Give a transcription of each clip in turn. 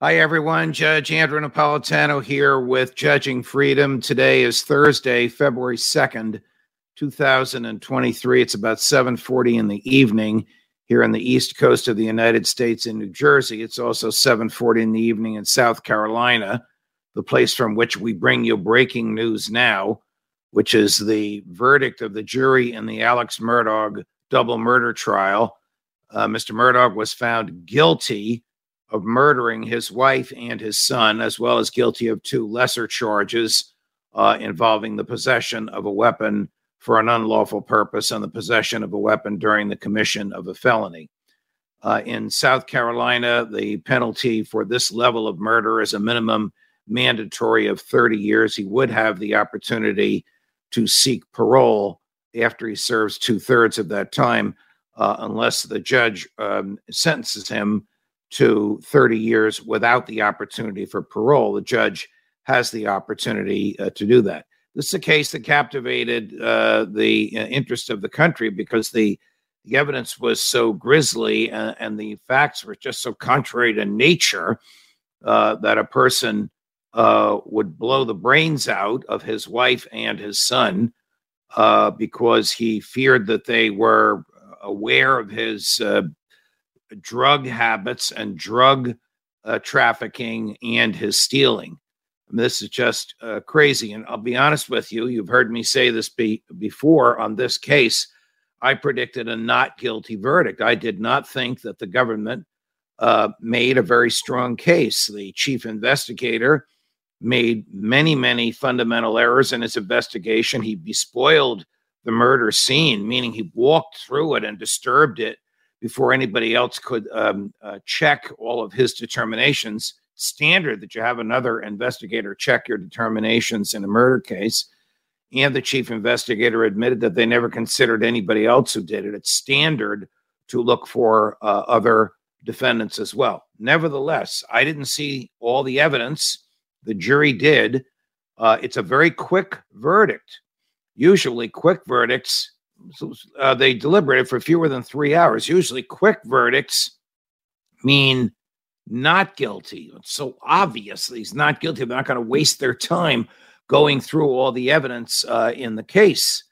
Hi, everyone. Judge Andrew Napolitano here with Judging Freedom. Today is Thursday, February 2nd, 2023. It's about 7:40 in the evening here on the east coast of the United States in New Jersey. It's also 7:40 in the evening in South Carolina, the place from which we bring you breaking news now, which is the verdict of the jury in the Alex Murdaugh double murder trial. Uh, Mr. Murdaugh was found guilty of murdering his wife and his son, as well as guilty of two lesser charges uh, involving the possession of a weapon for an unlawful purpose and the possession of a weapon during the commission of a felony. Uh, in South Carolina, the penalty for this level of murder is a minimum mandatory of 30 years. He would have the opportunity to seek parole after he serves two thirds of that time, uh, unless the judge um, sentences him to 30 years without the opportunity for parole. The judge has the opportunity uh, to do that. This is a case that captivated uh, the uh, interest of the country because the the evidence was so grisly and, and the facts were just so contrary to nature uh, that a person uh, would blow the brains out of his wife and his son uh, because he feared that they were aware of his drug habits and drug uh, trafficking and his stealing. Mean, this is just uh, crazy. And I'll be honest with you, you've heard me say this be- before on this case. I predicted a not guilty verdict. I did not think that the government uh, made a very strong case. The chief investigator made many, many fundamental errors in his investigation. He bespoiled the murder scene, meaning he walked through it and disturbed it before anybody else could um, uh, check all of his determinations. Standard that you have another investigator check your determinations in a murder case. And the chief investigator admitted that they never considered anybody else who did it. It's standard to look for uh, other defendants as well. Nevertheless, I didn't see all the evidence. The jury did. Uh, it's a very quick verdict. Usually, quick verdicts uh, they deliberated for fewer than three hours. Usually, quick verdicts mean not guilty. It's so obvious he's not guilty. They're not going to waste their time going through all the evidence uh, in the case.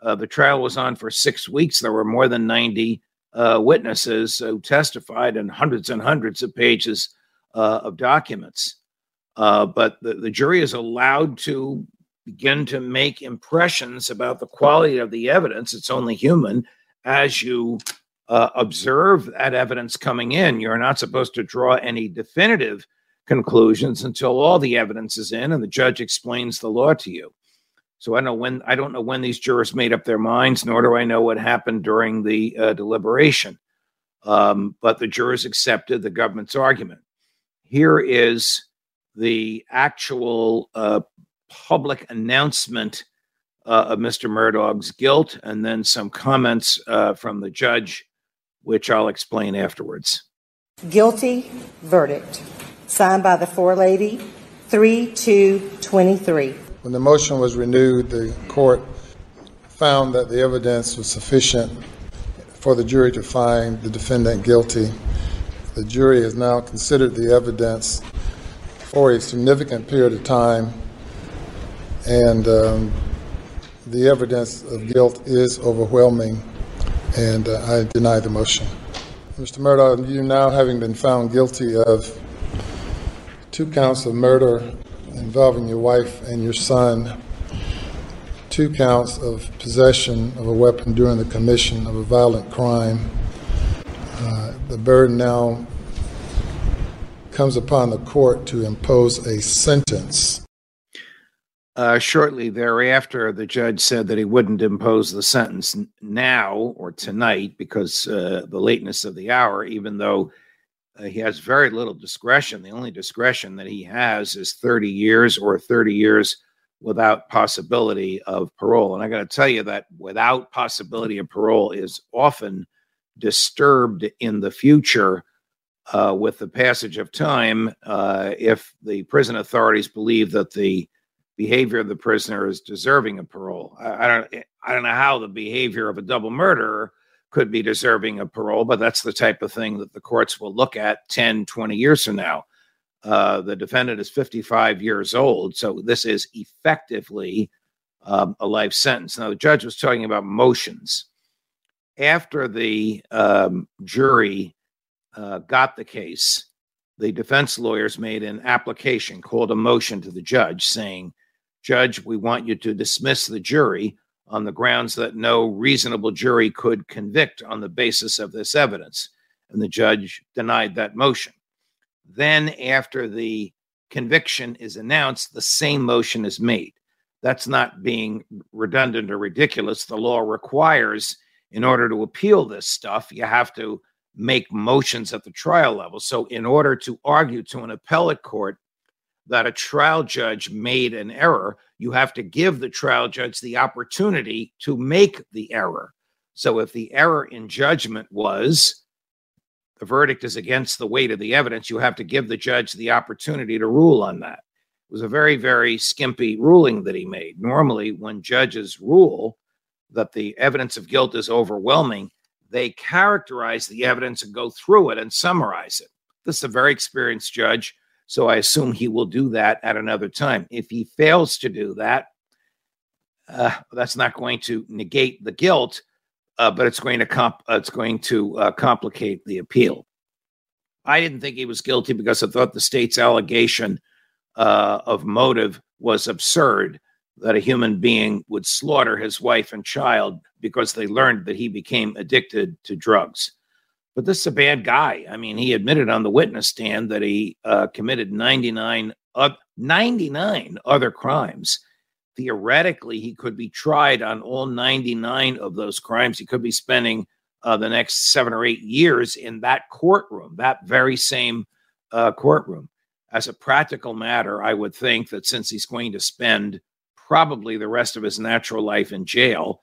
Uh, the trial was on for six weeks. There were more than 90 uh, witnesses who testified and hundreds and hundreds of pages uh, of documents. Uh, but the, the jury is allowed to begin to make impressions about the quality of the evidence. It's only human as you uh, observe that evidence coming in. You're not supposed to draw any definitive conclusions until all the evidence is in and the judge explains the law to you. So I know when I don't know when these jurors made up their minds, nor do I know what happened during the uh, deliberation. Um, but the jurors accepted the government's argument. Here is the actual uh, public announcement uh, of Mr. Murdaugh's guilt and then some comments uh, from the judge, which I'll explain afterwards. Guilty verdict signed by the forelady 3 2 23. When the motion was renewed, the court found that the evidence was sufficient for the jury to find the defendant guilty. The jury has now considered the evidence for a significant period of time and um, the evidence of guilt is overwhelming, and uh, I deny the motion. Mr. Murdaugh, you now having been found guilty of two counts of murder involving your wife and your son, two counts of possession of a weapon during the commission of a violent crime, uh, the burden now comes upon the court to impose a sentence Uh, shortly thereafter, the judge said that he wouldn't impose the sentence now or tonight because uh, the lateness of the hour, even though uh, he has very little discretion. The only discretion that he has is 30 years or 30 years without possibility of parole. And I got to tell you that without possibility of parole is often disturbed in the future uh, with the passage of time uh, if the prison authorities believe that the behavior of the prisoner is deserving of parole. I, I, don't I don't know how the behavior of a double murderer could be deserving of parole, but that's the type of thing that the courts will look at 10, 20 years from now. Uh, the defendant is 55 years old, so this is effectively um, a life sentence. Now, the judge was talking about motions. After the um, jury uh, got the case, the defense lawyers made an application called a motion to the judge saying, Judge, we want you to dismiss the jury on the grounds that no reasonable jury could convict on the basis of this evidence. And the judge denied that motion. Then, after the conviction is announced, the same motion is made. That's not being redundant or ridiculous. The law requires, in order to appeal this stuff, you have to make motions at the trial level. So, in order to argue to an appellate court that a trial judge made an error, you have to give the trial judge the opportunity to make the error. So, if the error in judgment was the verdict is against the weight of the evidence, you have to give the judge the opportunity to rule on that. It was a very, very skimpy ruling that he made. Normally, when judges rule that the evidence of guilt is overwhelming, they characterize the evidence and go through it and summarize it. This is a very experienced judge, so I assume he will do that at another time. If he fails to do that, uh, that's not going to negate the guilt, uh, but it's going to comp- uh, it's going to uh, complicate the appeal. I didn't think he was guilty because I thought the state's allegation uh, of motive was absurd that a human being would slaughter his wife and child because they learned that he became addicted to drugs. But this is a bad guy. I mean, he admitted on the witness stand that he uh, committed 99, uh, 99 other crimes. Theoretically, he could be tried on all 99 of those crimes. He could be spending uh, the next seven or eight years in that courtroom, that very same uh, courtroom. As a practical matter, I would think that since he's going to spend probably the rest of his natural life in jail.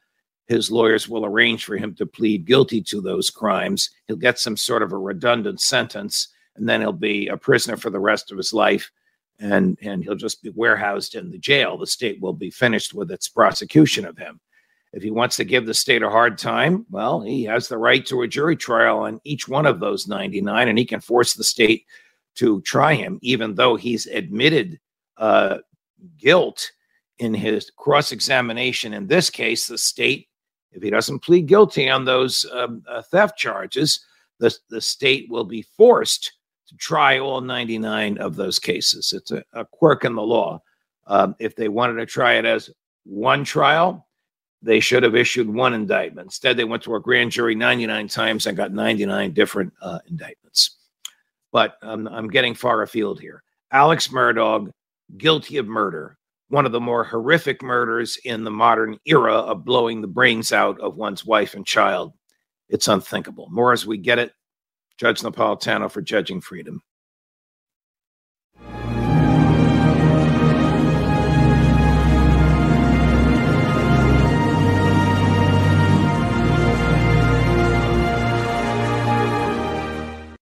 His lawyers will arrange for him to plead guilty to those crimes. He'll get some sort of a redundant sentence, and then he'll be a prisoner for the rest of his life. And, and he'll just be warehoused in the jail. The state will be finished with its prosecution of him. If he wants to give the state a hard time, well, he has the right to a jury trial on each one of those 99, and he can force the state to try him, even though he's admitted uh, guilt in his cross examination. In this case, the state, if he doesn't plead guilty on those um, uh, theft charges, the, the state will be forced to try all 99 of those cases. It's a, a quirk in the law. Um, if they wanted to try it as one trial, they should have issued one indictment. Instead, they went to a grand jury 99 times and got 99 different uh, indictments. But um, I'm getting far afield here. Alex Murdaugh, guilty of murder, one of the more horrific murders in the modern era of blowing the brains out of one's wife and child. It's unthinkable. More as we get it, Judge Napolitano for Judging Freedom.